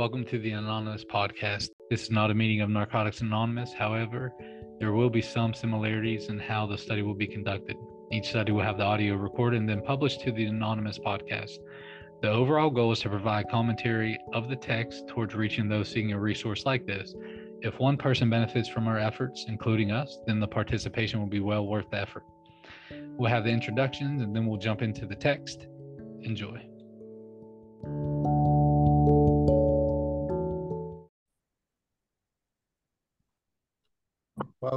Welcome to the Anonymous Podcast. This is not a meeting of Narcotics Anonymous. However, there will be some similarities in how the study will be conducted. Each study will have the audio recorded and then published to the Anonymous Podcast. The overall goal is to provide commentary of the text towards reaching those seeking a resource like this. If one person benefits from our efforts, including us, then the participation will be well worth the effort. We'll have the introductions and then we'll jump into the text. Enjoy.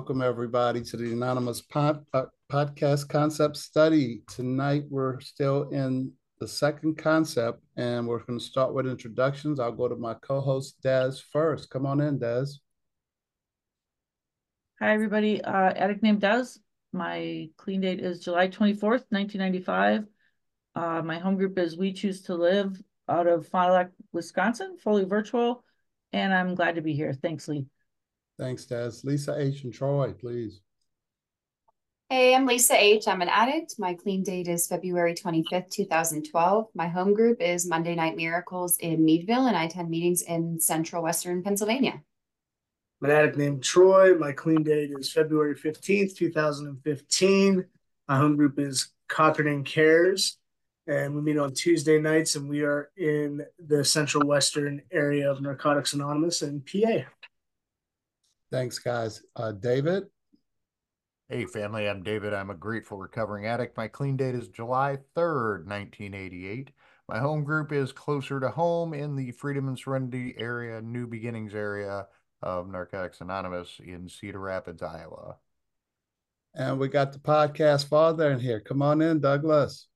Welcome, everybody, to the Anonymous pod, uh, Podcast Concept Study. Tonight, we're still in the second concept, and we're going to start with introductions. I'll go to my co host, Des, first. Come on in, Des. Hi, everybody. Uh, addict named Des. My clean date is July 24th, 1995. Uh, my home group is We Choose to Live out of Fond du Lac, Wisconsin, fully virtual. And I'm glad to be here. Thanks, Lee. Thanks, Des. Lisa H. and Troy, please. Hey, I'm Lisa H. I'm an addict. My clean date is February 25th, 2012. My home group is Monday Night Miracles in Meadville, and I attend meetings in central western Pennsylvania. I'm an addict named Troy. My clean date is February 15th, 2015. My home group is Cochrane Cares, and we meet on Tuesday nights, and we are in the central western area of Narcotics Anonymous in PA. Thanks, guys. Uh, David? Hey, family, I'm David. I'm a grateful recovering addict. My clean date is July 3rd, 1988. My home group is closer to home in the Freedom and Serenity area, New Beginnings area of Narcotics Anonymous in Cedar Rapids, Iowa. And we got the podcast father in here. Come on in, Douglas.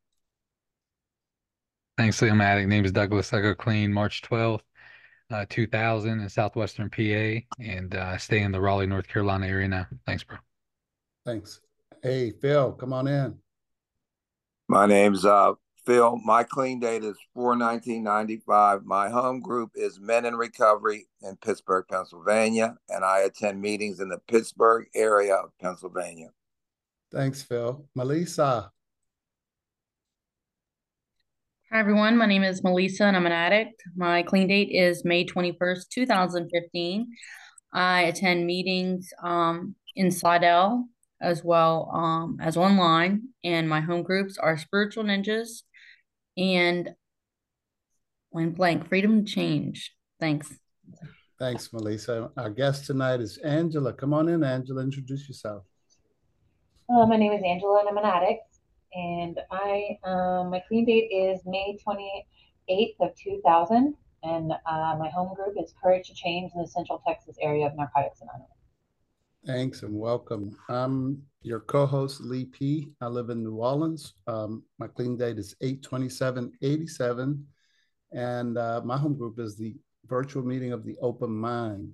Thanks, Liam Addict. Name is Douglas. I go clean March 12th, uh, 2000 in southwestern PA, and uh, stay in the Raleigh, North Carolina area now. Thanks, bro. Thanks. Hey, Phil, come on in. My name's uh, Phil. My clean date is 4 1995. My home group is Men in Recovery in Pittsburgh, Pennsylvania, and I attend meetings in the Pittsburgh area of Pennsylvania. Thanks, Phil. Melissa. Hi, everyone. My name is Melissa, and I'm an addict. My clean date is May 21st, 2015. I attend meetings um, in Slidell as well um, as online, and my home groups are Spiritual Ninjas and Point Blank Freedom Change. Thanks. Thanks, Melissa. Our guest tonight is Angela. Come on in, Angela. Introduce yourself. Uh, my name is Angela, and I'm an addict and I um, my clean date is May 28th of 2000, and uh, my home group is Courage to Change in the Central Texas area of Narcotics Anonymous. Thanks and welcome. I'm your co-host Lee P. I live in New Orleans. Um, my clean date is 82787, and uh, my home group is the virtual meeting of the open mind.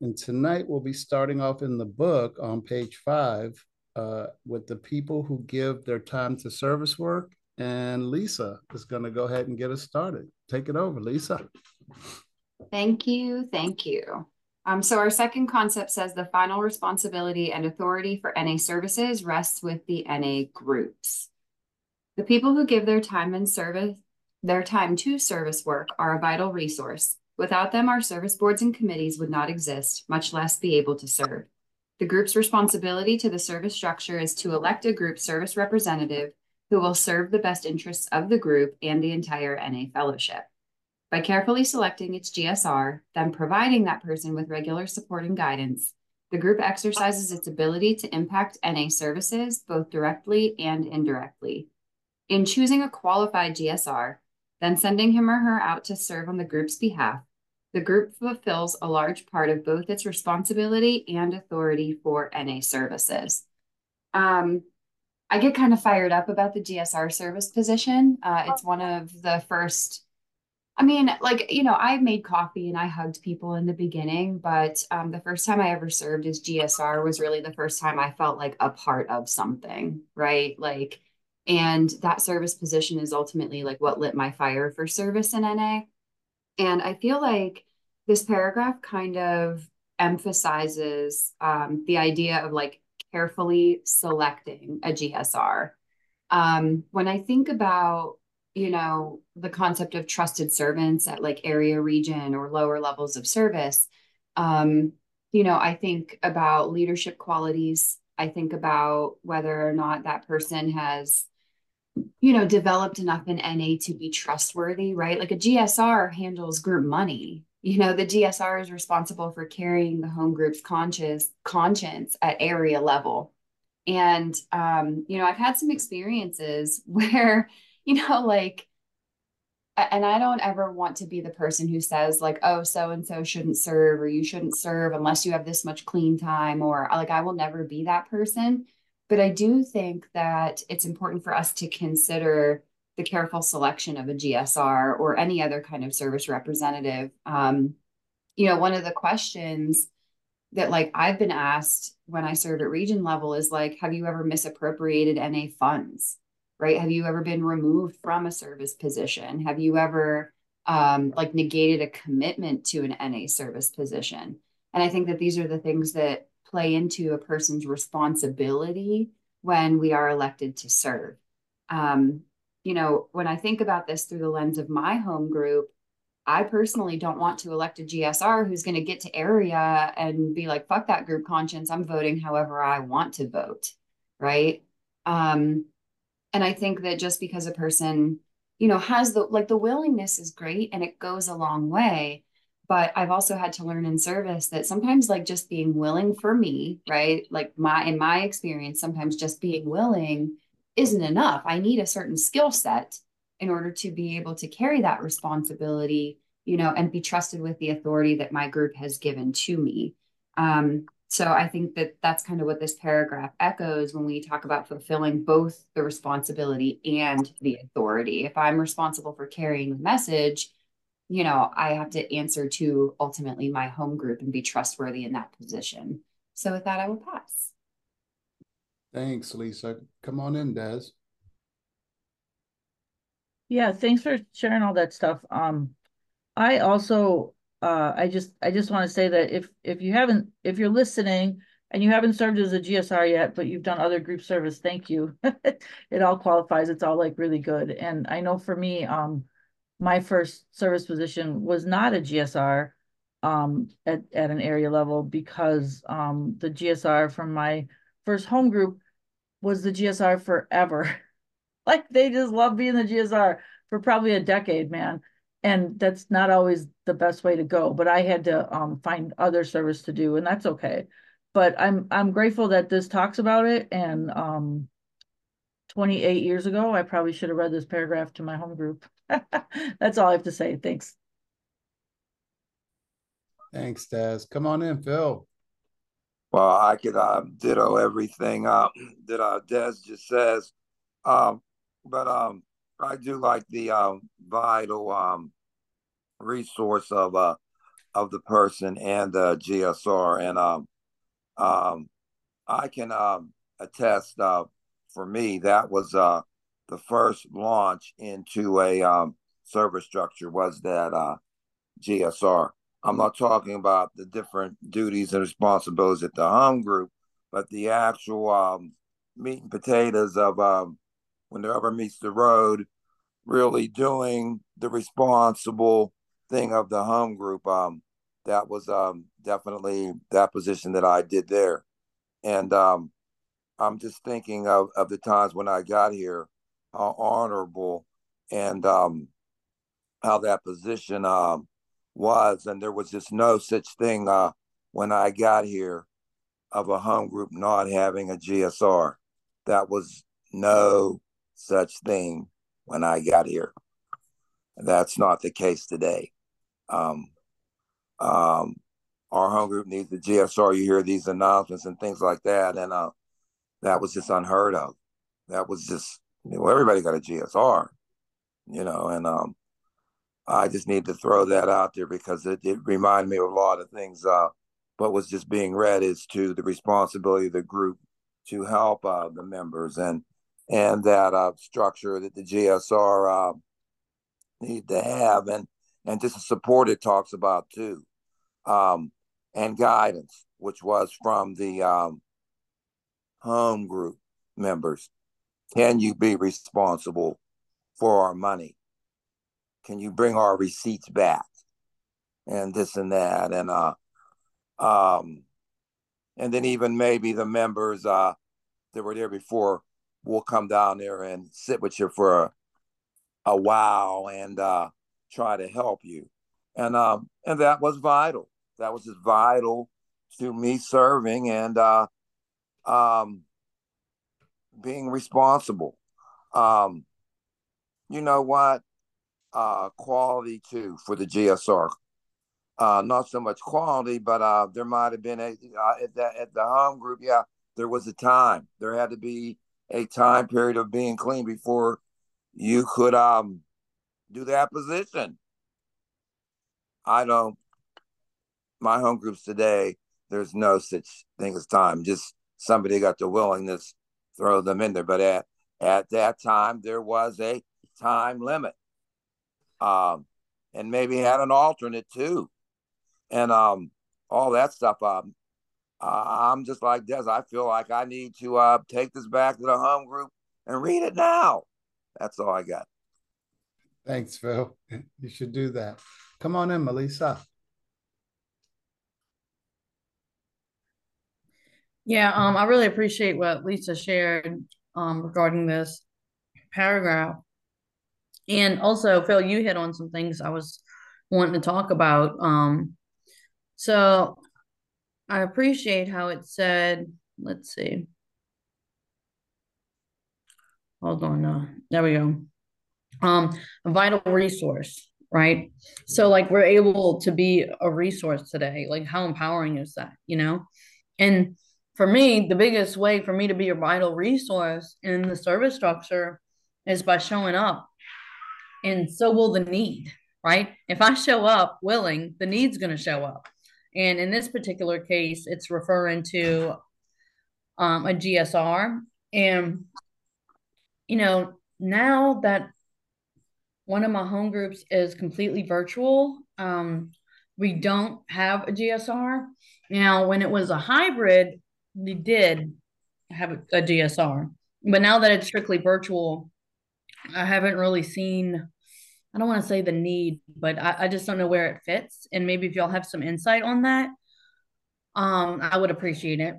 And tonight we'll be starting off in the book on page five uh, with the people who give their time to service work. And Lisa is going to go ahead and get us started. Take it over, Lisa. Thank you. Thank you. Um, so our second concept says the final responsibility and authority for NA services rests with the NA groups. The people who give their time and service, their time to service work are a vital resource. Without them, our service boards and committees would not exist, much less be able to serve. The group's responsibility to the service structure is to elect a group service representative who will serve the best interests of the group and the entire NA fellowship. By carefully selecting its GSR, then providing that person with regular support and guidance, the group exercises its ability to impact NA services both directly and indirectly. In choosing a qualified GSR, then sending him or her out to serve on the group's behalf, the group fulfills a large part of both its responsibility and authority for NA services. Um, I get kind of fired up about the GSR service position. Uh, it's one of the first, I mean, like, you know, I made coffee and I hugged people in the beginning, but um, the first time I ever served as GSR was really the first time I felt like a part of something, right? Like, and that service position is ultimately like what lit my fire for service in NA. And I feel like this paragraph kind of emphasizes um, the idea of like carefully selecting a GSR. Um, when I think about, you know, the concept of trusted servants at like area region or lower levels of service, um, you know, I think about leadership qualities. I think about whether or not that person has, you know, developed enough in NA to be trustworthy, right? Like a GSR handles group money. You know, the GSR is responsible for carrying the home group's conscious conscience at area level. And um, you know, I've had some experiences where, you know, like and I don't ever want to be the person who says like, oh, so and so shouldn't serve or you shouldn't serve unless you have this much clean time or like I will never be that person. But I do think that it's important for us to consider the careful selection of a GSR or any other kind of service representative. Um, you know, one of the questions that like I've been asked when I served at region level is like, have you ever misappropriated NA funds? right? Have you ever been removed from a service position? Have you ever um, like negated a commitment to an NA service position? And I think that these are the things that play into a person's responsibility when we are elected to serve. Um, you know, when I think about this through the lens of my home group, I personally don't want to elect a GSR who's going to get to area and be like, fuck that group conscience. I'm voting however I want to vote. Right. Um, and I think that just because a person, you know, has the like the willingness is great and it goes a long way. But I've also had to learn in service that sometimes like just being willing for me, right? Like my in my experience, sometimes just being willing isn't enough. I need a certain skill set in order to be able to carry that responsibility, you know, and be trusted with the authority that my group has given to me. Um, so I think that that's kind of what this paragraph echoes when we talk about fulfilling both the responsibility and the authority. If I'm responsible for carrying the message, you know, I have to answer to ultimately my home group and be trustworthy in that position. So with that, I will pass. Thanks, Lisa. Come on in, Des. Yeah, thanks for sharing all that stuff. Um, I also uh, I just I just want to say that if if you haven't if you're listening and you haven't served as a GSR yet, but you've done other group service, thank you. it all qualifies. It's all like really good. And I know for me, um, my first service position was not a GSR um at, at an area level because um the GSR from my first home group was the GSR forever. like they just love being the GSR for probably a decade, man. And that's not always the best way to go but i had to um, find other service to do and that's okay. But i'm i'm grateful that this talks about it and um 28 years ago i probably should have read this paragraph to my home group. That's all i have to say. Thanks. Thanks des come on in phil well i could uh, ditto everything uh, that uh, des just says um, but um I do like the um, vital um, resource of uh of the person and the GSR, and um, um, I can um, attest uh, for me that was uh, the first launch into a um, service structure was that uh, GSR. I'm not talking about the different duties and responsibilities at the home group, but the actual um, meat and potatoes of um, when the rubber meets the road, really doing the responsible thing of the home group. Um, that was um, definitely that position that I did there. And um, I'm just thinking of, of the times when I got here, how honorable and um, how that position um, was. And there was just no such thing uh, when I got here of a home group not having a GSR. That was no such thing when I got here. That's not the case today. Um, um, our home group needs the GSR. You hear these announcements and things like that, and uh, that was just unheard of. That was just you know everybody got a GSR, you know, and um, I just need to throw that out there because it, it reminded me of a lot of things. Uh, what was just being read is to the responsibility of the group to help uh, the members and and that uh, structure that the GSR uh, need to have, and and just the support it talks about too, um, and guidance, which was from the um, home group members. Can you be responsible for our money? Can you bring our receipts back? And this and that. And uh um and then even maybe the members uh that were there before will come down there and sit with you for a, a while and uh try to help you. And um and that was vital. That was just vital to me serving and uh um being responsible. Um, you know what? Uh, quality too for the GSR. Uh, not so much quality, but uh, there might have been a uh, at the at the home group. Yeah, there was a time. There had to be a time period of being clean before you could um do that position. I don't. My home groups today, there's no such thing as time. Just somebody got the willingness throw them in there. But at at that time, there was a time limit, um, and maybe had an alternate too, and um, all that stuff. Um, uh, I'm just like Des. I feel like I need to uh, take this back to the home group and read it now. That's all I got. Thanks, Phil. You should do that. Come on in, Melissa. Yeah, um, I really appreciate what Lisa shared um, regarding this paragraph. And also, Phil, you hit on some things I was wanting to talk about. Um, so I appreciate how it said, let's see. Hold on, uh, there we go. Um, a vital resource, right? So like we're able to be a resource today. Like how empowering is that, you know? And for me, the biggest way for me to be a vital resource in the service structure is by showing up. And so will the need, right? If I show up willing, the need's going to show up. And in this particular case, it's referring to um, a GSR. And, you know, now that one of my home groups is completely virtual, um, we don't have a GSR. Now, when it was a hybrid, we did have a, a GSR, but now that it's strictly virtual, I haven't really seen. I don't want to say the need, but I, I just don't know where it fits. And maybe if y'all have some insight on that, um, I would appreciate it.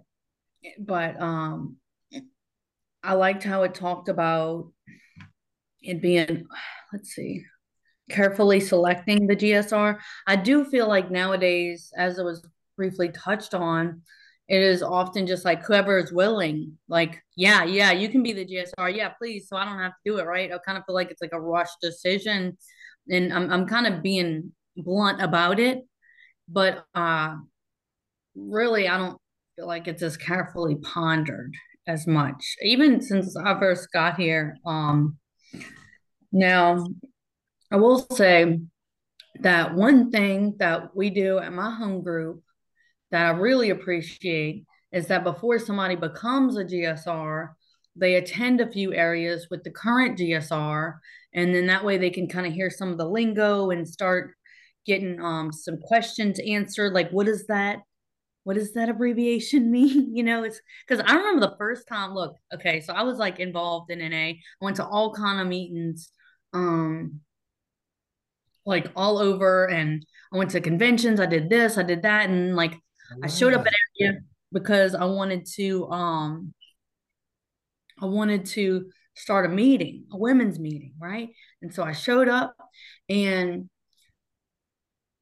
But um, I liked how it talked about it being, let's see, carefully selecting the GSR. I do feel like nowadays, as it was briefly touched on, it is often just like whoever is willing, like, yeah, yeah, you can be the GSR. Yeah, please. So I don't have to do it, right? I kind of feel like it's like a rush decision. And I'm I'm kind of being blunt about it. But uh really I don't feel like it's as carefully pondered as much. Even since I first got here. Um now I will say that one thing that we do at my home group that I really appreciate is that before somebody becomes a GSR, they attend a few areas with the current GSR, and then that way they can kind of hear some of the lingo and start getting um, some questions answered. Like, what is that? What does that abbreviation mean? You know, it's because I remember the first time. Look, okay, so I was like involved in NA. I went to all kind of meetings, um, like all over, and I went to conventions. I did this, I did that, and like I showed up at area because I wanted to um I wanted to start a meeting, a women's meeting, right? And so I showed up and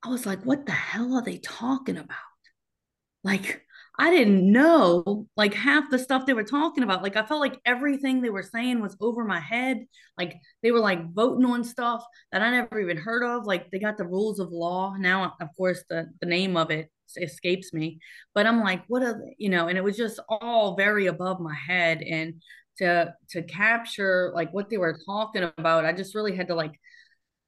I was like, what the hell are they talking about? Like I didn't know like half the stuff they were talking about. Like I felt like everything they were saying was over my head. Like they were like voting on stuff that I never even heard of. Like they got the rules of law. Now, of course, the, the name of it escapes me. But I'm like, what a you know, and it was just all very above my head. And to to capture like what they were talking about, I just really had to like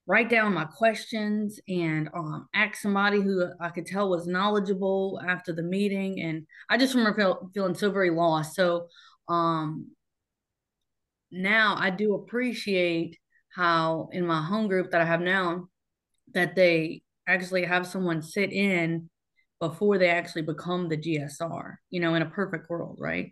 write down my questions and um, ask somebody who I could tell was knowledgeable after the meeting. And I just remember feel, feeling so very lost. So um, now I do appreciate how in my home group that I have now, that they actually have someone sit in before they actually become the GSR, you know, in a perfect world, right?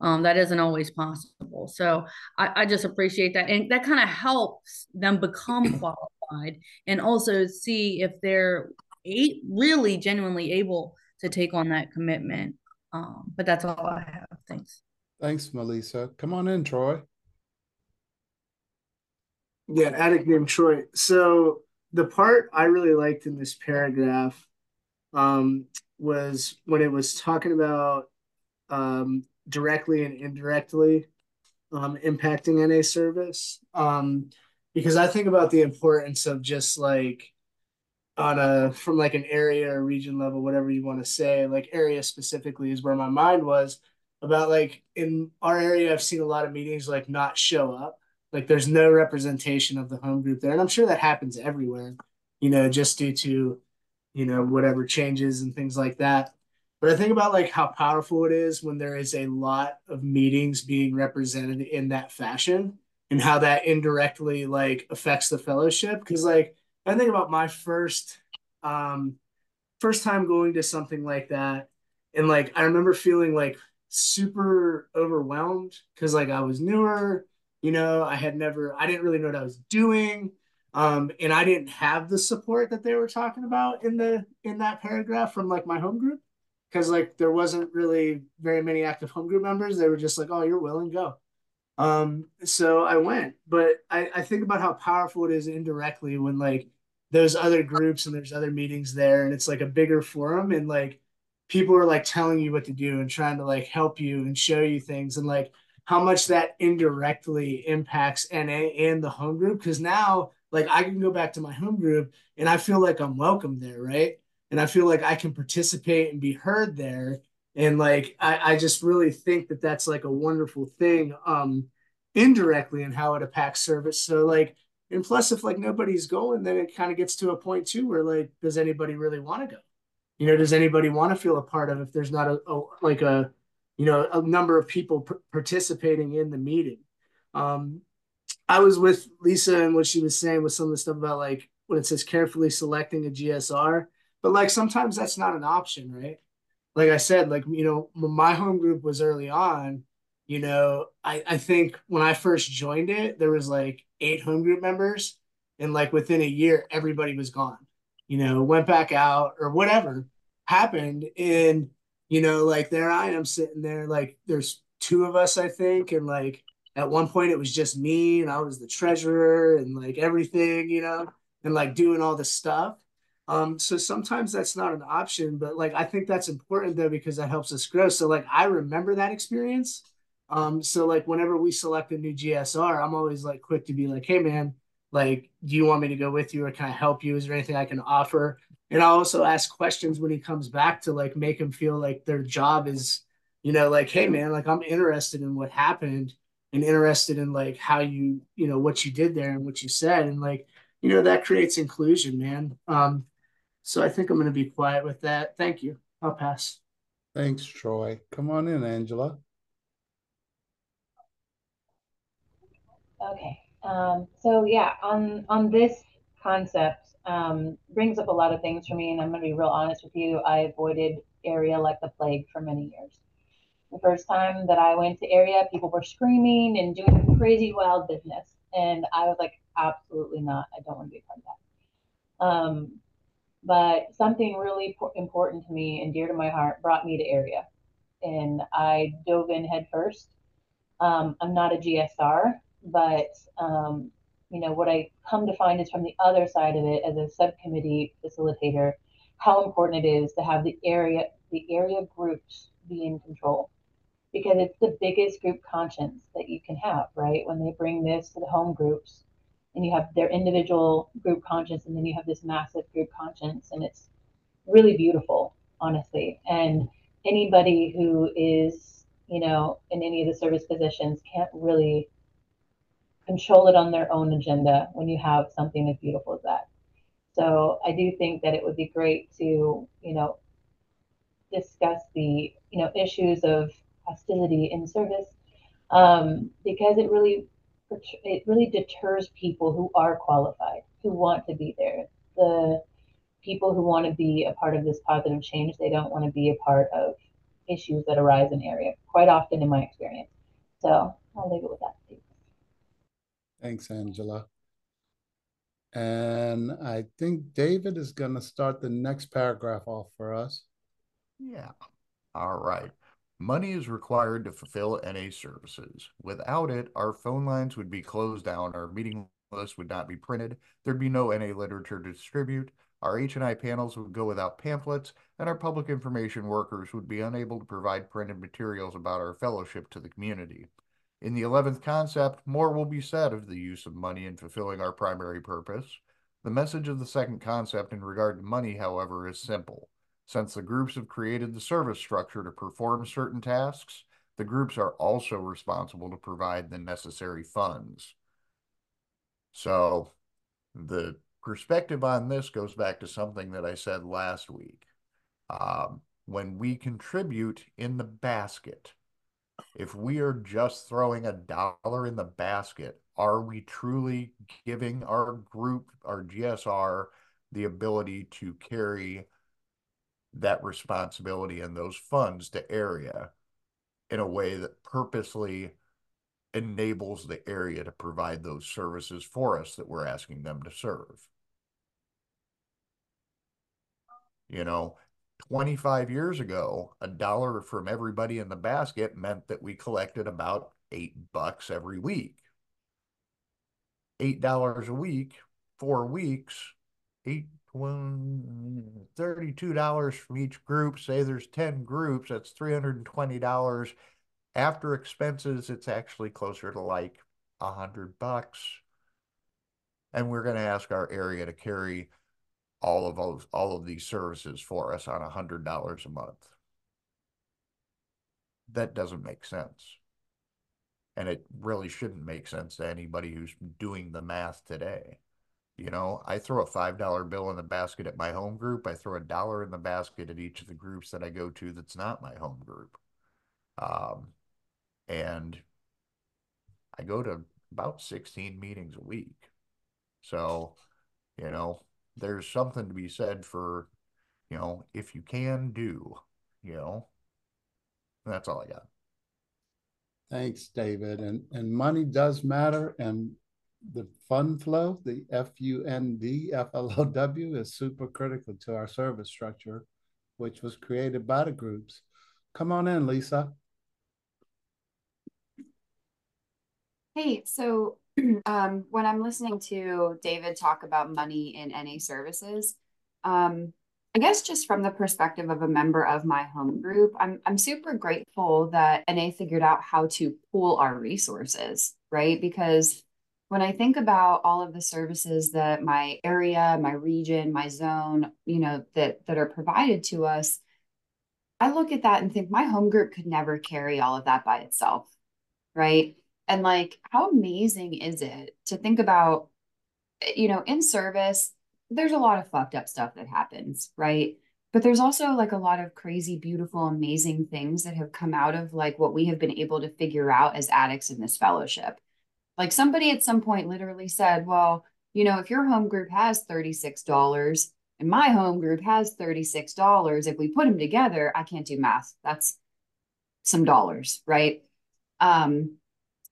Um, that isn't always possible. So I, I just appreciate that. And that kind of helps them become qualified and also see if they're a- really genuinely able to take on that commitment. Um, but that's all I have. Thanks. Thanks, Melissa. Come on in, Troy. Yeah, addict named Troy. So the part I really liked in this paragraph um, was when it was talking about um, directly and indirectly um, impacting NA service. Um, because I think about the importance of just like on a from like an area or region level, whatever you want to say, like area specifically is where my mind was about like in our area, I've seen a lot of meetings like not show up. Like there's no representation of the home group there. And I'm sure that happens everywhere, you know, just due to, you know, whatever changes and things like that. But I think about like how powerful it is when there is a lot of meetings being represented in that fashion and how that indirectly like affects the fellowship. Cause like I think about my first um first time going to something like that. And like I remember feeling like super overwhelmed because like I was newer, you know, I had never I didn't really know what I was doing. Um, and I didn't have the support that they were talking about in the in that paragraph from like my home group because like there wasn't really very many active home group members. They were just like, "Oh, you're willing, go." Um, so I went, but I, I think about how powerful it is indirectly when like there's other groups and there's other meetings there, and it's like a bigger forum, and like people are like telling you what to do and trying to like help you and show you things, and like how much that indirectly impacts NA and the home group. Because now, like, I can go back to my home group and I feel like I'm welcome there, right? and I feel like I can participate and be heard there. And like I, I just really think that that's like a wonderful thing, um, indirectly in how it impacts service. So like, and plus, if like nobody's going, then it kind of gets to a point too where like, does anybody really want to go? You know, does anybody want to feel a part of if there's not a, a like a, you know, a number of people participating in the meeting? Um, I was with Lisa and what she was saying with some of the stuff about like when it says carefully selecting a GSR but like sometimes that's not an option, right? Like I said, like you know, my home group was early on. You know, I I think when I first joined it, there was like eight home group members, and like within a year, everybody was gone. You know, went back out or whatever happened, and you know, like there I am sitting there, like there's two of us, I think, and like at one point it was just me and I was the treasurer and like everything, you know, and like doing all the stuff. Um, so sometimes that's not an option, but like I think that's important though because that helps us grow. So like I remember that experience. Um, so like whenever we select a new GSR, I'm always like quick to be like, hey man, like, do you want me to go with you or can I help you? Is there anything I can offer? And I also ask questions when he comes back to like make him feel like their job is, you know, like, hey man, like I'm interested in what happened and interested in like how you, you know, what you did there and what you said. And like, you know, that creates inclusion, man. Um, so I think I'm going to be quiet with that. Thank you. I'll pass. Thanks, Troy. Come on in, Angela. Okay. Um, so yeah, on on this concept um, brings up a lot of things for me, and I'm going to be real honest with you. I avoided area like the plague for many years. The first time that I went to area, people were screaming and doing crazy wild business, and I was like, absolutely not. I don't want to be a part of that. Um, but something really important to me and dear to my heart brought me to area and i dove in head first um, i'm not a gsr but um, you know what i come to find is from the other side of it as a subcommittee facilitator how important it is to have the area the area groups be in control because it's the biggest group conscience that you can have right? When they bring this to the home groups and you have their individual group conscience and then you have this massive group conscience and it's really beautiful honestly. And anybody who is you know in any of the service positions can't really control it on their own agenda when you have something as beautiful as that. So i do think that it would be great to you know discuss the you know issues of hostility in service um, because it really it really deters people who are qualified, who want to be there. The people who want to be a part of this positive change, they don't want to be a part of issues that arise in the area quite often in my experience. So I'll leave it with that. Thanks, Angela. And I think David is going to start the next paragraph off for us. Yeah. All right. Money is required to fulfill NA services. Without it, our phone lines would be closed down, our meeting list would not be printed, there'd be no NA literature to distribute, our H&I panels would go without pamphlets, and our public information workers would be unable to provide printed materials about our fellowship to the community. In the 11th concept, more will be said of the use of money in fulfilling our primary purpose. The message of the second concept in regard to money, however, is simple. Since the groups have created the service structure to perform certain tasks, the groups are also responsible to provide the necessary funds. So the perspective on this goes back to something that I said last week. Um, when we contribute in the basket, if we are just throwing a dollar in the basket, are we truly giving our group, our GSR, the ability to carry that responsibility and those funds to area in a way that purposely enables the area to provide those services for us that we're asking them to serve. You know, 25 years ago, a dollar from everybody in the basket meant that we collected about eight bucks every week. Eight dollars a week, four weeks, eight $32 from each group. Say there's 10 groups, that's $320. After expenses, it's actually closer to like a hundred bucks. And we're going to ask our area to carry all of those, all of these services for us on a hundred dollars a month. That doesn't make sense. And it really shouldn't make sense to anybody who's doing the math today. You know, I throw a $5 bill in the basket at my home group. I throw a dollar in the basket at each of the groups that I go to that's not my home group. Um, and I go to about 16 meetings a week. So, you know, there's something to be said for, you know, if you can do, you know, that's all I got. Thanks, David. And and money does matter. And the fund flow, the F-U-N-D, F-L-O-W, is super critical to our service structure, which was created by the groups. Come on in, Lisa. Hey, so um, when I'm listening to David talk about money in NA services, um, I guess just from the perspective of a member of my home group, I'm I'm super grateful that NA figured out how to pool our resources, right? Because when I think about all of the services that my area, my region, my zone, you know, that that are provided to us, I look at that and think my home group could never carry all of that by itself, right? And like, how amazing is it to think about, eh, you know, in service, there's a lot of fucked up stuff that happens, right? But there's also like a lot of crazy, beautiful, amazing things that have come out of like what we have been able to figure out as addicts in this fellowship like somebody at some point literally said, well, you know, if your home group has $36 and my home group has $36, if we put them together, I can't do math. That's some dollars, right? Um,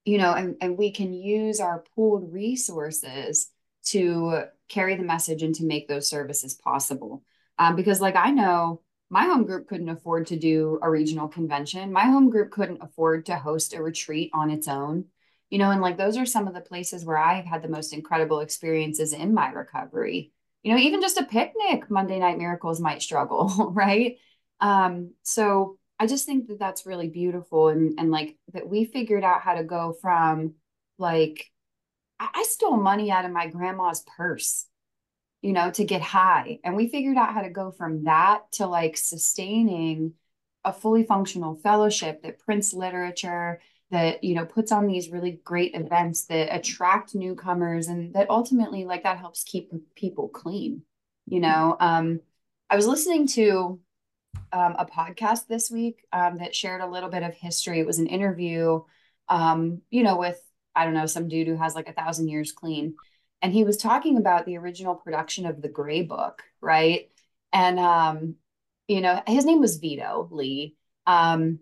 you know, and, and we can use our pooled resources to carry the message and to make those services possible. Um, because, like, I know my home group couldn't afford to do a regional convention, my home group couldn't afford to host a retreat on its own you know and like those are some of the places where i've had the most incredible experiences in my recovery. You know even just a picnic monday night miracles might struggle right? Um so i just think that that's really beautiful and and like that we figured out how to go from like I, I stole money out of my grandma's purse you know to get high. And we figured out how to go from that to like sustaining a fully functional fellowship that prints literature that you know puts on these really great events that attract newcomers and that ultimately like that helps keep people clean you know? Um i was listening to um, a podcast this week um, that shared a little bit of history. It was an interview um you know with i don't know some dude who has like a thousand years clean. And he was talking about the original production of the gray book right? And um you know his name was vito lee. Um,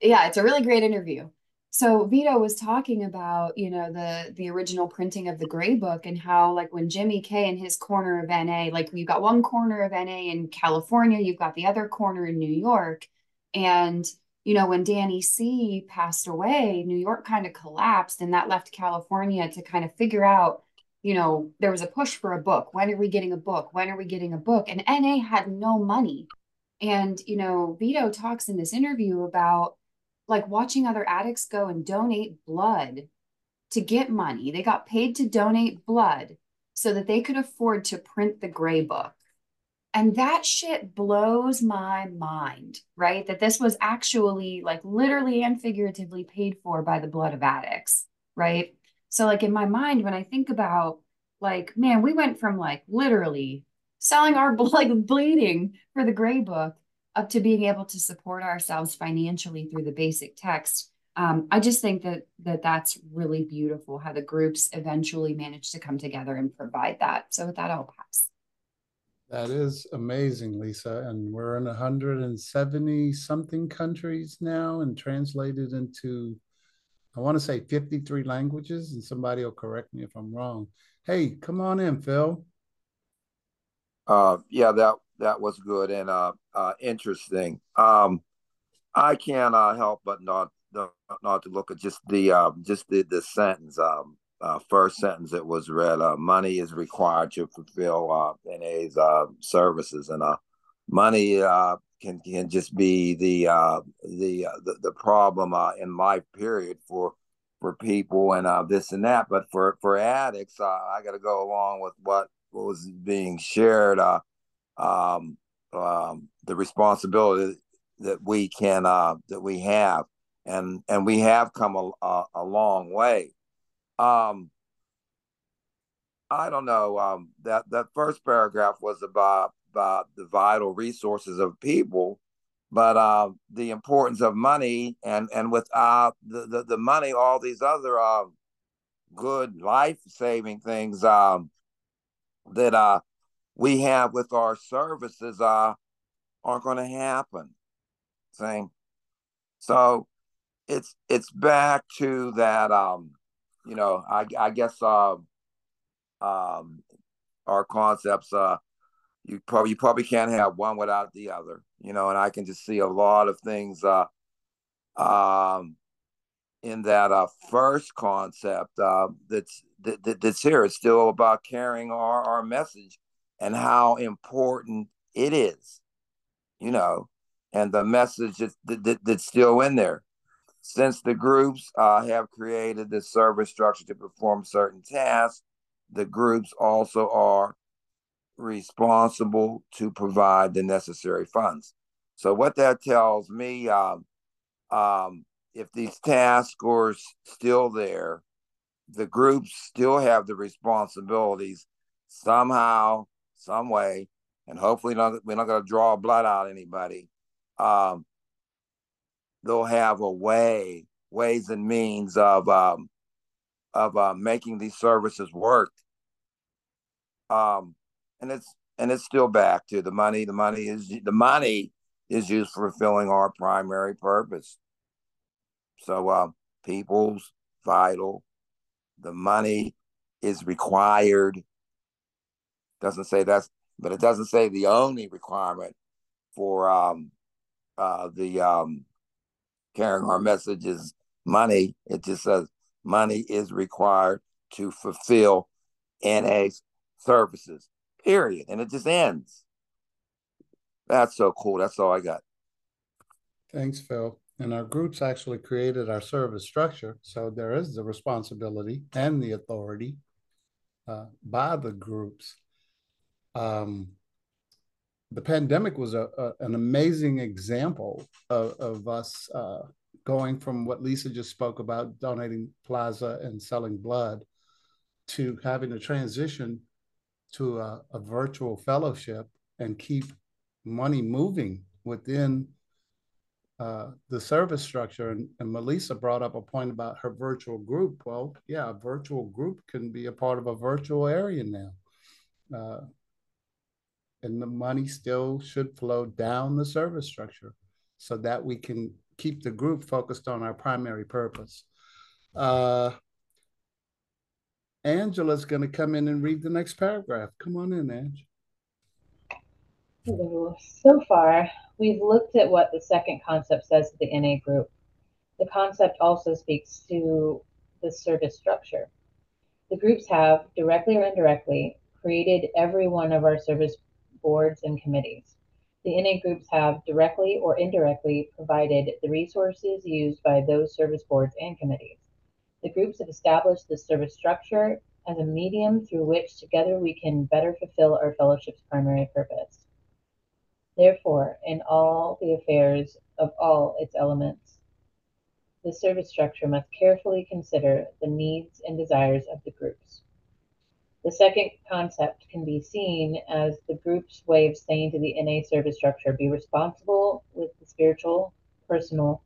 yeah, it's a really great interview. So Vito was talking about, you know, the the original printing of the Gray Book and how like when Jimmy K in his corner of NA, like you've got one corner of NA in California, you've got the other corner in New York. And, you know, when Danny C passed away, New York kind of collapsed and that left California to kind of figure out, you know, there was a push for a book. When are we getting a book? When are we getting a book? And NA had no money. And, you know, Vito talks in this interview about like watching other addicts go and donate blood to get money. They got paid to donate blood so that they could afford to print the gray book. And that shit blows my mind, right? That this was actually like literally and figuratively paid for by the blood of addicts, right? So, like in my mind, when I think about like, man, we went from like literally selling our like bleeding for the gray book up to being able to support ourselves financially through the basic text. Um, I just think that that that's really beautiful how the groups eventually manage to come together and provide that. So with that, I'll pass. That is amazing, Lisa. And we're in 170 something countries now and translated into, I want to say 53 languages. And somebody will correct me if I'm wrong. Hey, come on in, Phil. Uh, yeah, that that was good and uh, uh interesting. Um, I can't uh, help but not not to look at just the uh, just the the sentence. Um, uh, first sentence that was read. Uh, money is required to fulfill uh, NA's uh, services, and uh, money uh, can can just be the uh, the, uh, the the problem uh, in life. Period for for people and uh, this and that. But for for addicts, uh, I got to go along with what, was being shared. Uh, um, um, the responsibility that we can uh, that we have, and and we have come a, a, a long way. Um, I don't know. Um, that that first paragraph was about about the vital resources of people, but uh, the importance of money, and and without the, the, the money, all these other uh, good life saving things um, that uh, we have with our services uh, aren't going to happen. Same. So it's it's back to that. Um, you know, I I guess uh, um, our concepts. Uh, you probably you probably can't have one without the other. You know, and I can just see a lot of things. Uh, um, in that uh, first concept uh, that's that, that's here. It's still about carrying our, our message and how important it is, you know, and the message that, that, that's still in there. Since the groups uh, have created the service structure to perform certain tasks, the groups also are responsible to provide the necessary funds. So, what that tells me, um, um, if these tasks are still there, the groups still have the responsibilities somehow some way, and hopefully not, we're not going to draw blood out anybody. Um, they'll have a way, ways and means of um, of uh, making these services work. Um, and it's and it's still back to the money. The money is the money is used for fulfilling our primary purpose. So, uh, people's vital. The money is required doesn't say that's, but it doesn't say the only requirement for um, uh, the um, carrying our message is money. It just says money is required to fulfill NA's services, period. And it just ends. That's so cool. That's all I got. Thanks, Phil. And our groups actually created our service structure. So there is the responsibility and the authority uh, by the groups um, the pandemic was a, a, an amazing example of, of us uh, going from what Lisa just spoke about, donating plasma and selling blood, to having to transition to a, a virtual fellowship and keep money moving within uh, the service structure. And, and Melissa brought up a point about her virtual group. Well, yeah, a virtual group can be a part of a virtual area now. Uh, and the money still should flow down the service structure. so that we can keep the group focused on our primary purpose. Uh, Angela's going to come in and read the next paragraph. Come on in, Ange. So far, we've looked at what the second concept says to the NA group. The concept also speaks to the service structure. The groups have, directly or indirectly, created every one of our service boards and committees. The NA groups have directly or indirectly provided the resources used by those service boards and committees. The groups have established the service structure as a medium through which together we can better fulfill our fellowship's primary purpose. Therefore, in all the affairs of all its elements, the service structure must carefully consider the needs and desires of the groups. The second concept can be seen as the group's way of saying to the NA service structure be responsible with the spiritual, personal,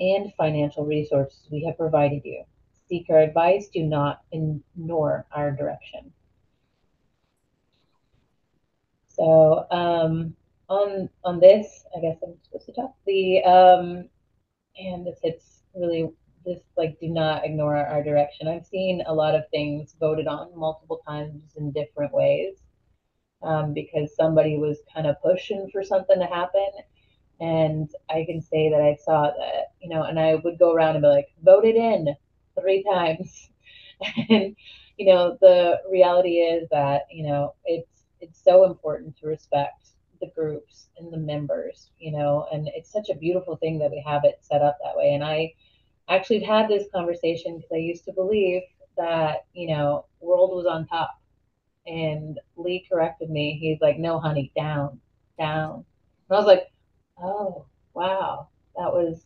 and financial resources we have provided you. Seek our advice, do not ignore our direction. So um, on on this, I guess I'm supposed to talk. The um, and this hits really just like do not ignore our, direction. I've seen a lot of things voted on multiple times in different ways um, because somebody was kind of pushing for something to happen. And I can say that I saw that, you know, and I would go around and be like, voted in three times. and, you know, the reality is that, you know, it's it's so important to respect the groups and the members, you know, and it's such a beautiful thing that we have it set up that way. And I actually had this conversation because I used to believe that, you know, world was on top. And Lee corrected me. He's like, no, honey, down, down. And I was like, oh, wow, that was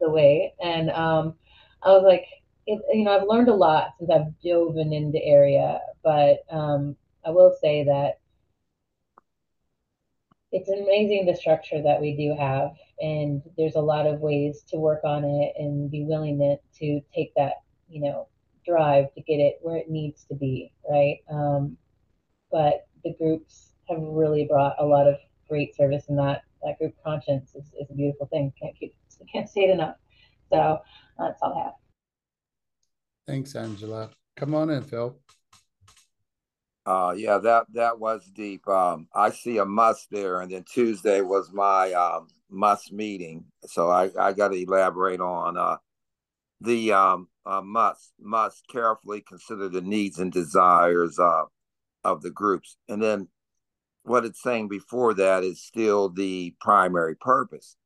the way. And um, I was like, it, you know, I've learned a lot since I've dove in the area, but um, I will say that it's amazing the structure that we do have and there's a lot of ways to work on it and be willing to, to take that you know drive to get it where it needs to be right? Um, but the groups have really brought a lot of great service and that that group conscience is, is a beautiful thing. Can't keep can't say it enough. So that's all i have. Thanks angela. Come on in phil. Uh, yeah, that that was deep. Um, I see a must there, and then Tuesday was my um, must meeting, so I, I got to elaborate on uh, the um, uh, must must carefully consider the needs and desires uh, of the groups, and then what it's saying before that is still the primary purpose,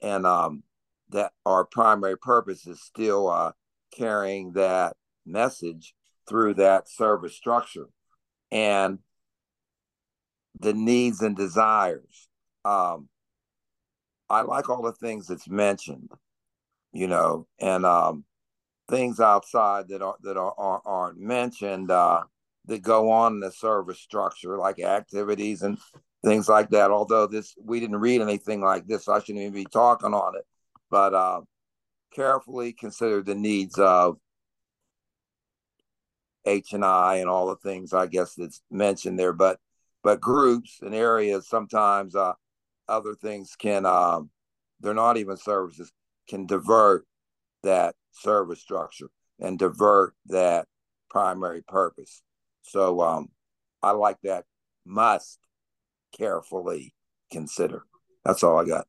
and um, that our primary purpose is still uh, carrying that message through that service structure. And the needs and desires. Um, I like all the things that's mentioned, you know, and um, things outside that are that are, are aren't mentioned uh, that go on in the service structure, like activities and things like that. Although this we didn't read anything like this, so I shouldn't even be talking on it. But uh, carefully consider the needs of H and I and all the things I guess that's mentioned there. But but groups and areas sometimes uh, other things can um, they're not even services can divert that service structure and divert that primary purpose. So um, I like that must carefully consider. That's all I got.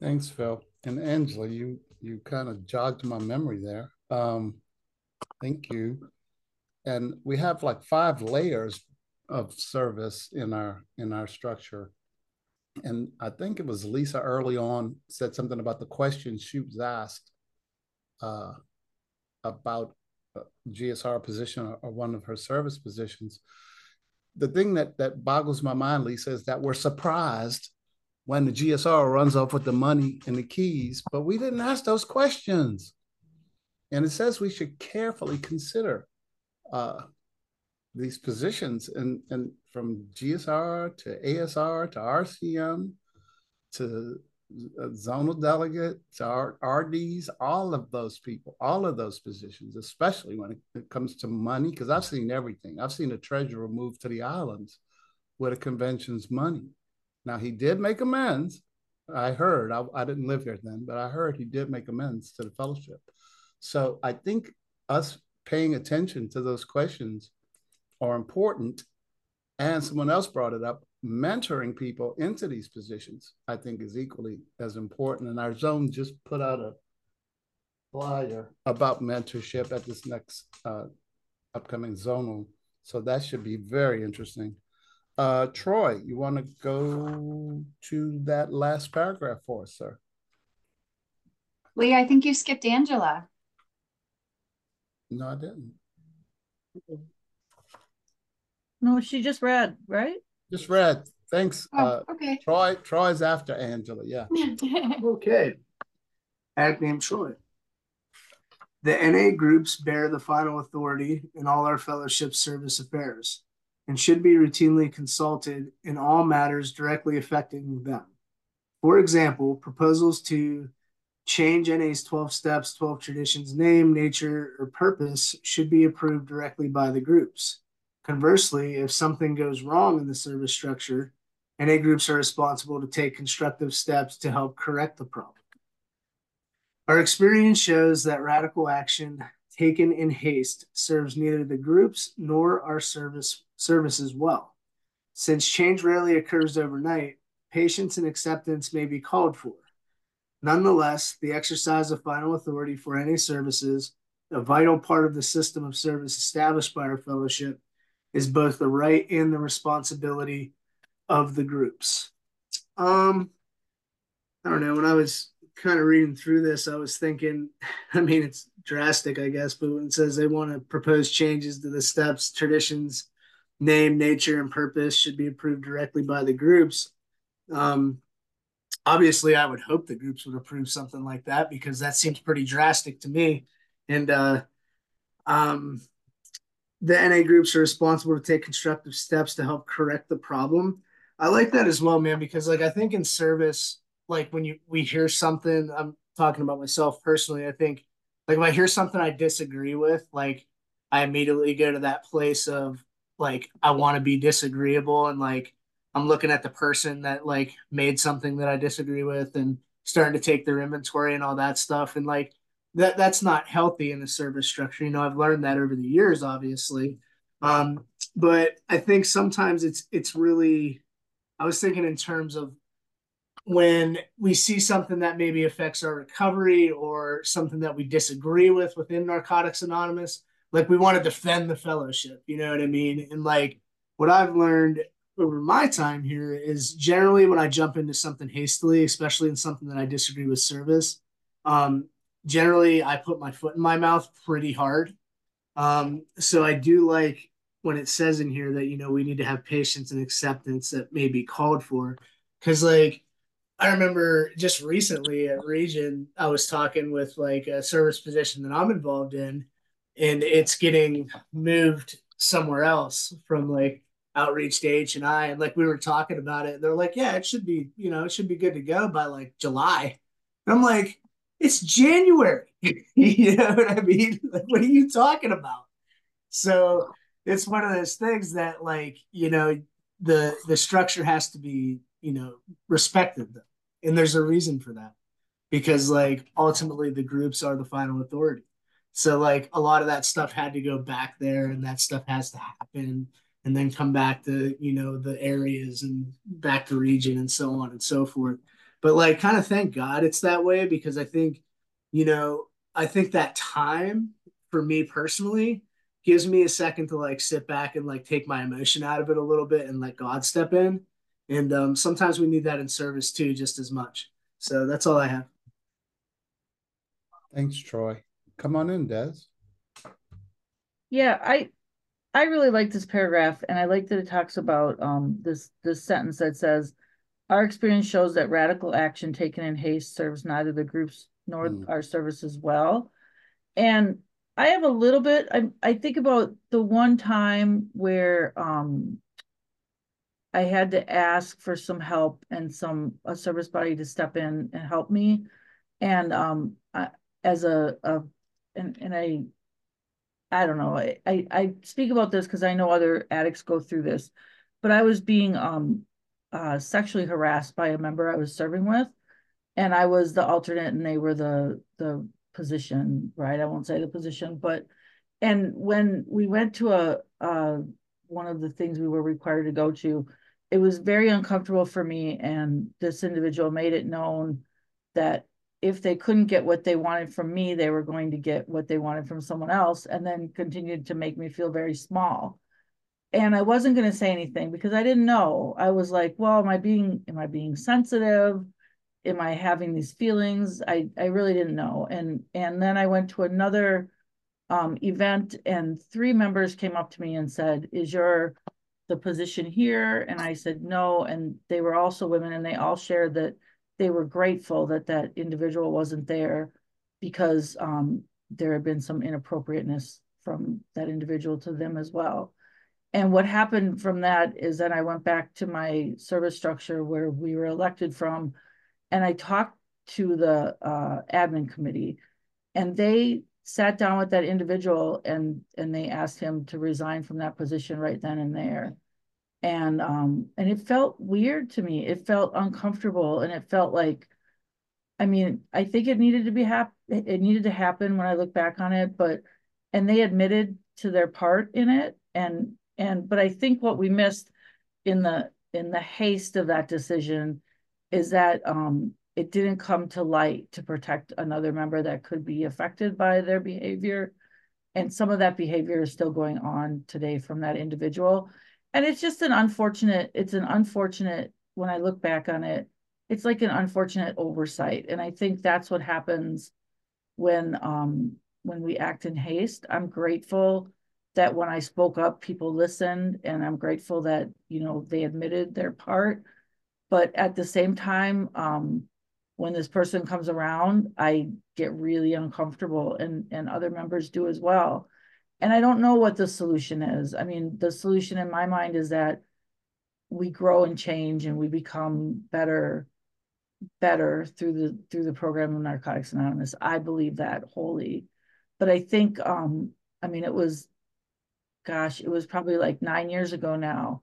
Thanks, Phil. And Angela, you you kind of jogged my memory there. Um, thank you and we have like five layers of service in our in our structure and i think it was lisa early on said something about the questions she was asked uh, about gsr position or, or one of her service positions. The thing that that boggles my mind lisa is that we're surprised when the gsr runs off with the money and the keys but we didn't ask those questions. And it says we should carefully consider uh, these positions and and from GSR to ASR to RCM to uh, zonal delegate to RDs, all of those people, all of those positions, especially when it, it comes to money, because I've seen everything. I've seen a treasurer move to the islands with a convention's money. Now he did make amends I heard, I, I didn't live here then, but I heard he did make amends to the fellowship. So I think us paying attention to those questions are important. And someone else brought it up, mentoring people into these positions, I think is equally as important. And our zone just put out a flyer about mentorship at this next uh, upcoming zonal. So that should be very interesting. Uh, Troy, you want to go to that last paragraph for us, sir? Lee, I think you skipped Angela. No, I didn't. No, she just read, right? Just read. Thanks. Oh, Uh, okay. Troy, Troy's after Angela. Yeah. Okay. Addict name Troy. The NA groups bear the final authority in all our fellowship service affairs and should be routinely consulted in all matters directly affecting them. For example, proposals to change NA's 12 steps, 12 traditions name, nature, or purpose should be approved directly by the groups. Conversely, if something goes wrong in the service structure, NA groups are responsible to take constructive steps to help correct the problem. Our experience shows that radical action taken in haste serves neither the groups nor our service services well. Since change rarely occurs overnight, patience and acceptance may be called for. Nonetheless, the exercise of final authority for any services, a vital part of the system of service established by our fellowship, is both the right and the responsibility of the groups. Um, I don't know. When I was kind of reading through this, I was thinking, I mean, it's drastic, I guess, but when it says they want to propose changes to the steps, traditions, name, nature, and purpose should be approved directly by the groups. Um, obviously, I would hope the groups would approve something like that because that seems pretty drastic to me. And uh, um, the NA groups are responsible to take constructive steps to help correct the problem. I like that as well, man, because like I think in service, like when you we hear something, I'm talking about myself personally. I think like if I hear something I disagree with, like I immediately go to that place of like I want to be disagreeable and like I'm looking at the person that like made something that I disagree with and starting to take their inventory and all that stuff and like that that's not healthy in the service structure. You know, I've learned that over the years, obviously. Um, but I think sometimes it's it's really I was thinking in terms of when we see something that maybe affects our recovery or something that we disagree with within Narcotics Anonymous, like we want to defend the fellowship, you know what I mean? And like what I've learned over my time here is generally when I jump into something hastily, especially in something that I disagree with service, um, generally I put my foot in my mouth pretty hard. Um, so I do like when it says in here that you know we need to have patience and acceptance that may be called for. Because like i remember just recently at region i was talking with like a service position that i'm involved in and it's getting moved somewhere else from like outreach to h and i. And like we were talking about it they're like yeah it should be you know it should be good to go by like july. And i'm like it's january. You know what i mean? Like what are you talking about? So it's one of those things that like you know the the structure has to be you know respected and there's a reason for that. Because like ultimately the groups are the final authority. So like a lot of that stuff had to go back there and that stuff has to happen and then come back to you know the areas and back to region and so on and so forth but like kind of thank god it's that way because i think you know i think that time for me personally gives me a second to like sit back and like take my emotion out of it a little bit and let God step in. And um, sometimes we need that in service too, just as much. So that's all I have. Thanks, Troy. Come on in, Des. Yeah, I I really like this paragraph and I like that it talks about um this this sentence that says our experience shows that radical action taken in haste serves neither the groups nor Mm. our services well. And I have a little bit, I I think about the one time where um I had to ask for some help and some a service body to step in and help me. And um I, as a, a and and I I don't know. I I, I speak about this because I know other addicts go through this, but I was being um uh sexually harassed by a member I was serving with, and I was the alternate and they were the the position, right? I won't say the position, but and when we went to a one of the things we were required to go to, it was very uncomfortable for me and this individual made it known that if they couldn't get what they wanted from me, they were going to get what they wanted from someone else and then continued to make me feel very small. And I wasn't going to say anything because I didn't know. I was like, well, am I being am I being sensitive? Am I having these feelings? I I really didn't know. And and then I went to another um, event and three members came up to me and said, is your the position here? And I said, no. And they were also women and they all shared that they were grateful that that individual wasn't there because um, there had been some inappropriateness from that individual to them as well. And what happened from that is that I went back to my service structure where we were elected from, and I talked to the uh, admin committee, and they sat down with that individual and and they asked him to resign from that position right then and there. And um and it felt weird to me. It felt uncomfortable and it felt like i mean i think it needed to be hap- it needed to happen when i look back on it but and they admitted to their part in it and and but i think what we missed in the in the haste of that decision is that um it didn't come to light to protect another member that could be affected by their behavior. And some of that behavior is still going on today from that individual. And it's just an unfortunate it's an unfortunate when i look back on it it's like an unfortunate oversight. And i think that's what happens when um when we act in haste. I'm grateful that when i spoke up people listened and i'm grateful that you know they admitted their part but at the same time um when this person comes around i get really uncomfortable and and other members do as well and I don't know what the solution is. I mean, the solution in my mind is that we grow and change and we become better better through the through the program of Narcotics Anonymous. I believe that wholly. But I think um I mean it was gosh, it was probably like 9 years ago now.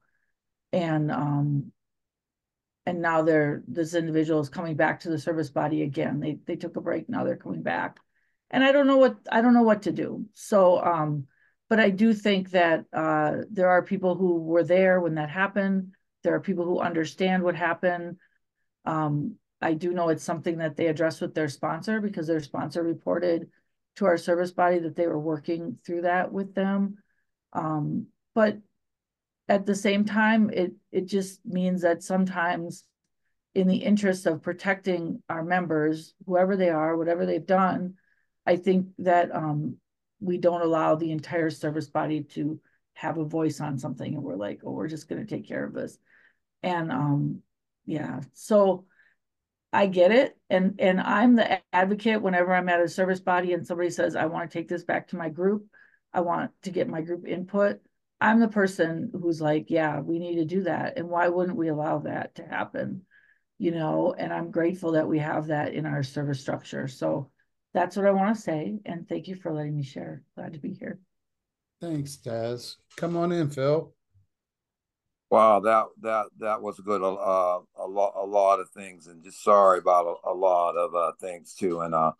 And um and now they're this individual is coming back to the service body again. They they took a break, now they're coming back and I don't know what I don't know what to do. So, um, but I do think that uh, there are people who were there when that happened. There are people who understand what happened. Um, I do know it's something that they addressed with their sponsor because their sponsor reported to our service body that they were working through that with them. Um, but at the same time, it it just means that sometimes in the interest of protecting our members, whoever they are, whatever they've done, I think that um, we don't allow the entire service body to have a voice on something and we're like, oh, we're just going to take care of this. And um, yeah, so I get it. And, and I'm the advocate whenever I'm at a service body and somebody says, I want to take this back to my group. I want to get my group input. I'm the person who's like, yeah, we need to do that. And why wouldn't we allow that to happen? You know, and I'm grateful that we have that in our service structure. So that's what I want to say. And thank you for letting me share. Glad to be here. Thanks, Taz. Come on in, Phil. Wow, that that that was a good uh, a lot a lot of things, and just sorry about a, a lot of uh, things too. And uh,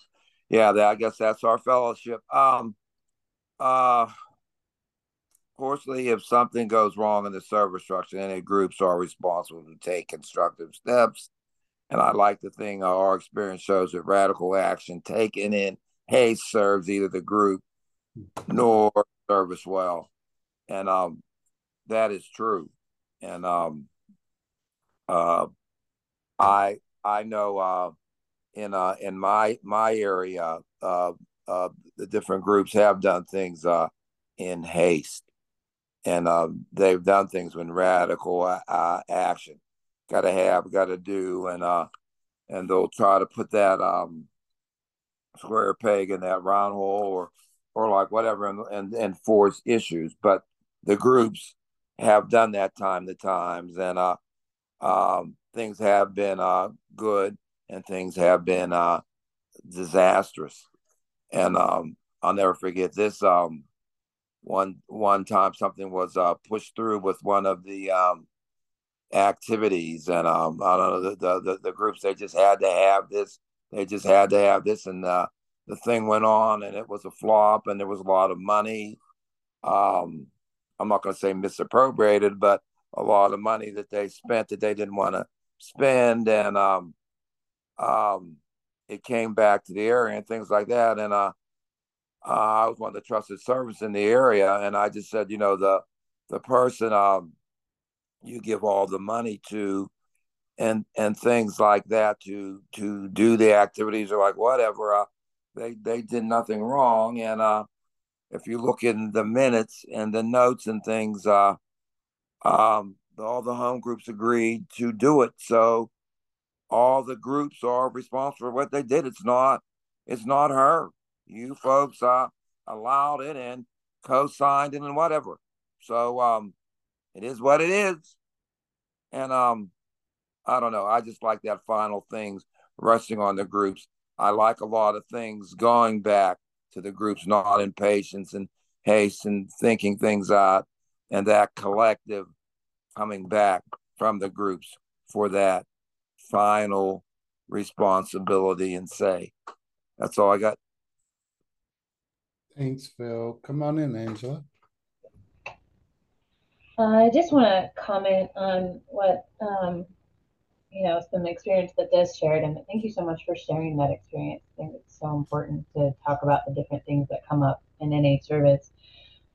yeah, that, I guess that's our fellowship. Um, uh, fortunately, if something goes wrong in the service structure, NA groups are responsible to take constructive steps and I like to think our experience shows that radical action taken in haste serves either the group nor service well. And um, that is true. And um, uh, I I know uh, in uh, in my my area, uh, uh, the different groups have done things uh, in haste, and uh, they've done things with radical uh, action. Got to have, got to do, and uh, and they'll try to put that um square peg in that round hole or or like whatever and and, and force issues. But the groups have done that time to times, and uh, um, things have been uh good and things have been uh disastrous, and um, I'll never forget this um one one time something was uh pushed through with one of the um activities. And um I don't know the, the the, groups they just had to have this they just had to have this. And uh, the thing went on and it was a flop and there was a lot of money. Um I'm not going to say misappropriated but a lot of money that they spent that they didn't want to spend. And um um it came back to the area and things like that. And uh, uh I was one of the trusted servants in the area. And I just said you know the the person um you give all the money to and and things like that to to do the activities or like whatever uh, they they did nothing wrong. And uh if you look in the minutes and the notes and things uh um all the home groups agreed to do it. So all the groups are responsible for what they did. It's not it's not her. You folks uh allowed it and co-signed it and whatever. So um it is what it is. And um, I don't know. I just like that final things resting on the groups. I like a lot of things going back to the groups, not impatience and haste and thinking things out, and that collective coming back from the groups for that final responsibility and say. That's all I got. Thanks, Phil. Come on in, Angela. I just want to comment on what, um, you know, some experience that Des shared, and thank you so much for sharing that experience. I think it's so important to talk about the different things that come up in NA service,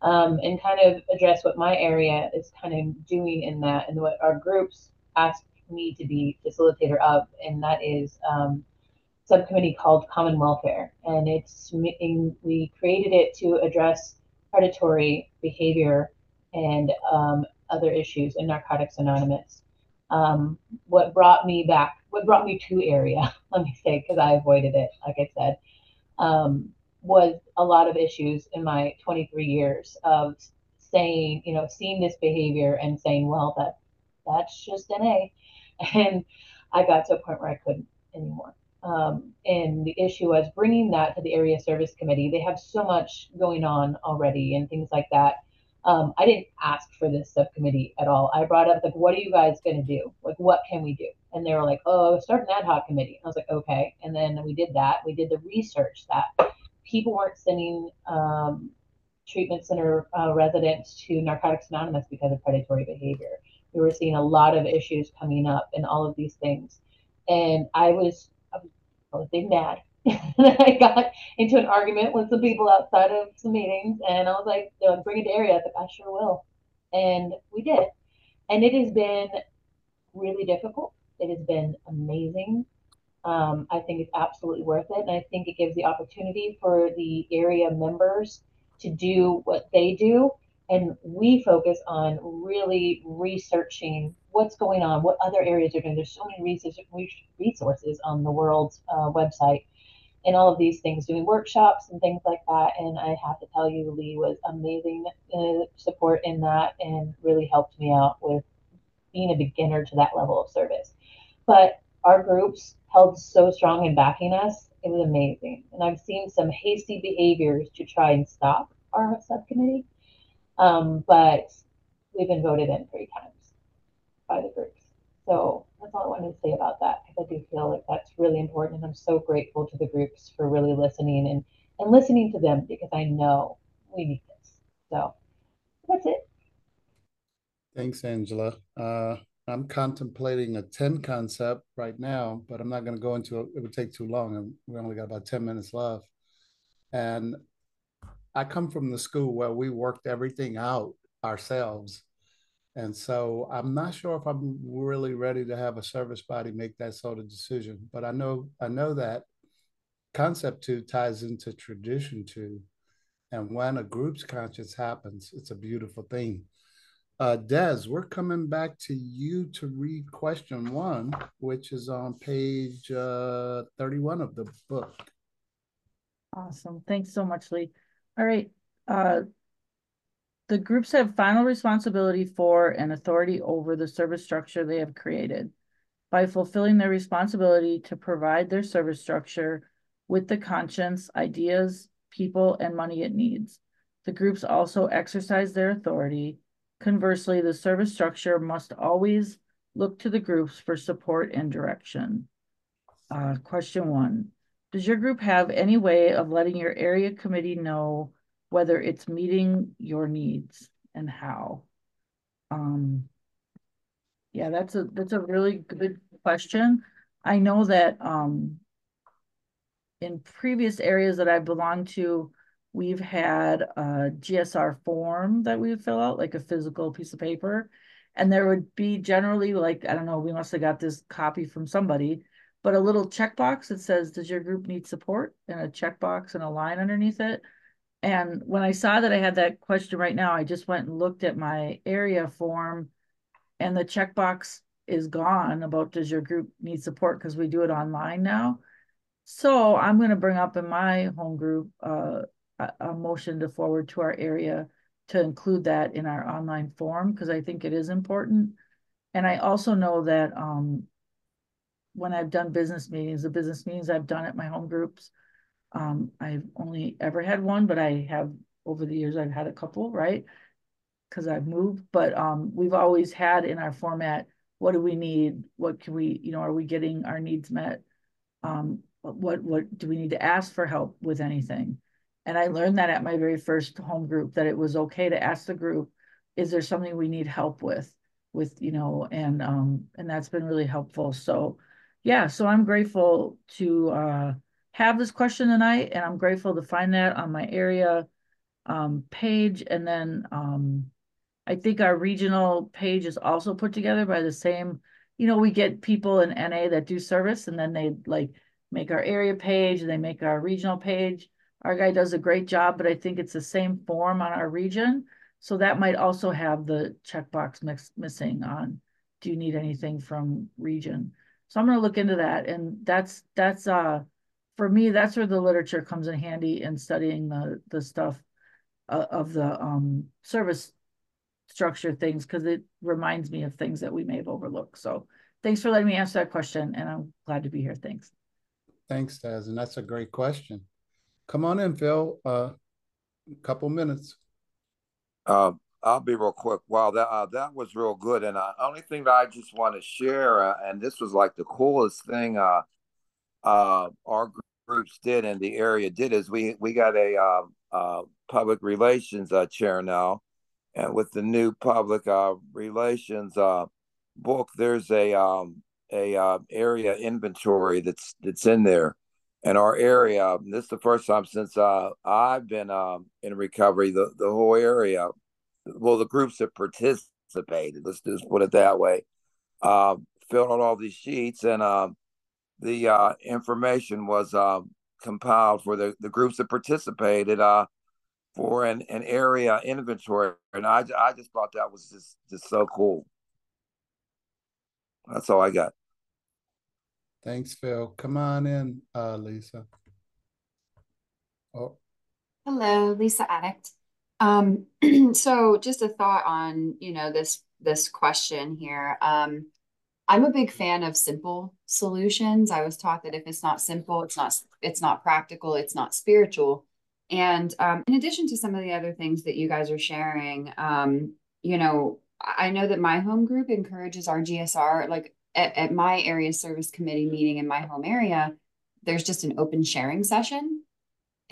um, and kind of address what my area is kind of doing in that, and what our groups asked me to be facilitator of, and that is um, subcommittee called Common Welfare, and it's we created it to address predatory behavior and um, other issues in Narcotics Anonymous. Um, what brought me back, what brought me to area, let me say, because I avoided it, like I said, um, was a lot of issues in my 23 years of saying, you know, seeing this behavior and saying, well, that that's just NA. And I got to a point where I couldn't anymore. Um, and the issue was bringing that to the area service committee. They have so much going on already and things like that um, I didn't ask for this subcommittee at all. I brought up like, what are you guys going to do? Like, what can we do? And they were like, oh, start an ad hoc committee. I was like, okay. And then we did that. We did the research that people weren't sending um, treatment center uh, residents to Narcotics Anonymous because of predatory behavior. We were seeing a lot of issues coming up and all of these things. And I was, I was, big mad I got into an argument with some people outside of some meetings, and I was like, "Bring it to area." I like, "I sure will," and we did. And it has been really difficult. It has been amazing. Um, I think it's absolutely worth it, and I think it gives the opportunity for the area members to do what they do, and we focus on really researching what's going on, what other areas are doing. There's so many resources on the world's uh, website and all of these things, doing workshops and things like that. And I have to tell you, Lee was amazing uh, support in that and really helped me out with being a beginner to that level of service. But our groups held so strong in backing us. It was amazing. And I've seen some hasty behaviors to try and stop our subcommittee. Um, but we've been voted in three times by the groups. So that's all I wanted to say about that because I do feel like that's really important. And I'm so grateful to the groups for really listening and, and listening to them because I know we need this. So that's it. Thanks, Angela. Uh, I'm contemplating a 10 concept right now, but I'm not going to go into it. It would take too long. And we only got about 10 minutes left. And I come from the school where we worked everything out ourselves and so I'm not sure if I'm really ready to have a service body make that sort of decision. But I know I know that concept two ties into tradition two. And when a group's conscience happens, it's a beautiful thing. Uh, Des, we're coming back to you to read question one, which is on page uh, 31 of the book. Awesome. Thanks so much, Lee. All right. Uh, the groups have final responsibility for and authority over the service structure they have created. By fulfilling their responsibility to provide their service structure with the conscience, ideas, people, and money it needs. The groups also exercise their authority. Conversely, the service structure must always look to the groups for support and direction. Uh, question one, does your group have any way of letting your area committee know whether it's meeting your needs and how? Um, yeah, that's a, that's a really good question. I know that, um, in previous areas that I've belonged to, we've had a GSR form that we would fill out, like a physical piece of paper. And there would be generally like, I don't know, we must have got this copy from somebody, but a little checkbox that says, does your group need support? And a checkbox and a line underneath it. And when I saw that I had that question right now, I just went and looked at my area form and the checkbox is gone about does your group need support because we do it online now. So I'm going to bring up in my home group uh, a, motion to forward to our area to include that in our online form because I think it is important. And I also know that um, when I've done business meetings, the business meetings I've done at my home groups, um, I've only ever had one, but I have over the years I've had a couple, right? Because I've moved, but um, we've always had in our format, what do we need? What can we, you know, are we getting our needs met? Um, what what do we need to ask for help with anything? And I learned that at my very first home group that it was okay to ask the group, is there something we need help with? With, you know, and um, and that's been really helpful. So yeah, so I'm grateful to uh have this question tonight, and I'm grateful to find that on my area um page. And then um I think our regional page is also put together by the same, you know, we get people in NA that do service and then they like make our area page and they make our regional page. Our guy does a great job, but I think it's the same form on our region. So that might also have the checkbox mix, missing on, do you need anything from region? So I'm going to look into that. And that's, that's, uh, for me, that's where the literature comes in handy in studying the, the stuff uh, of the um, service structure things because it reminds me of things that we may have overlooked. So thanks for letting me answer that question and I'm glad to be here. Thanks. Thanks, Taz. And that's a great question. Come on in, Phil. A uh, couple minutes. Uh, I'll be real quick. Wow, that uh, that was real good. And uh, only thing that I just want to share, uh, and this was like the coolest thing uh, uh, our groups did in the area did is we we got a uh, uh, public relations chair now, and with the new public relations book, there's a um, a area inventory that's that's in there And our area. This is the first time since I've been um, in recovery. The the whole area, well, the groups that participated. Let's just put it that way. Uh, filled out all these sheets, and um, the uh, information was uh, compiled for the, the groups that participated uh, for an, an area inventory, and I I just thought that was just just so cool. That's all I got. Thanks, Phil. Come on in, uh, Lisa. Oh. Hello, Lisa Addict. Um, so just a thought on, you know, this this question here. Um, I'm a big fan of simple solutions. I was taught that if it's not simple, it's not it's not practical, it's not spiritual. And um, in addition to some of the other things that you guys are sharing, um, you know, I know that my home group encourages our GSR, like at, at my area service committee meeting in my home area, there's just an open sharing session.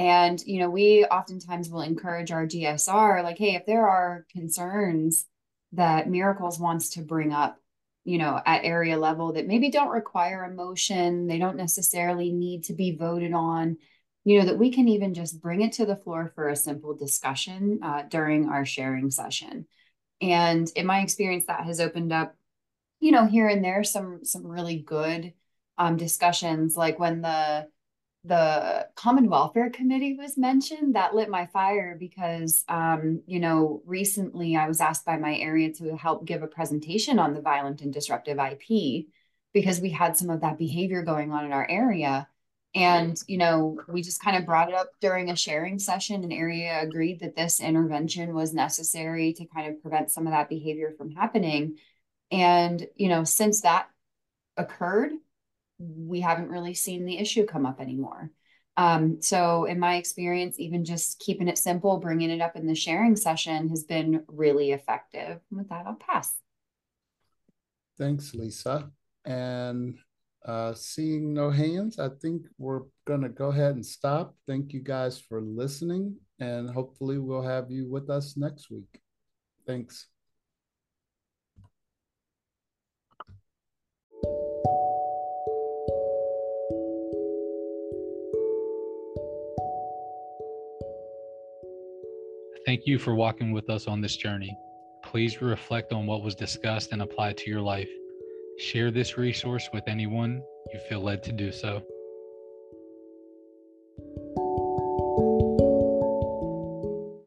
And, you know, we oftentimes will encourage our GSR, like, hey, if there are concerns that Miracles wants to bring up, you know, at area level that maybe don't require a motion, they don't necessarily need to be voted on, you know, that we can even just bring it to the floor for a simple discussion uh, during our sharing session. And in my experience, that has opened up you know, here and there some some really good um, discussions, like when the the Common Welfare Committee was mentioned, that lit my fire because, um, you know, recently I was asked by my area to help give a presentation on the violent and disruptive IP because we had some of that behavior going on in our area. And, you know, we just kind of brought it up during a sharing session, and area agreed that this intervention was necessary to kind of prevent some of that behavior from happening. And, you know, since that occurred, we haven't really seen the issue come up anymore. Um, so, in my experience, even just keeping it simple, bringing it up in the sharing session has been really effective. With that, I'll pass. Thanks, Lisa. And uh, seeing no hands, I think we're going to go ahead and stop. Thank you guys for listening, and hopefully, we'll have you with us next week. Thanks. Thank you for walking with us on this journey. Please reflect on what was discussed and apply it to your life. Share this resource with anyone you feel led to do so.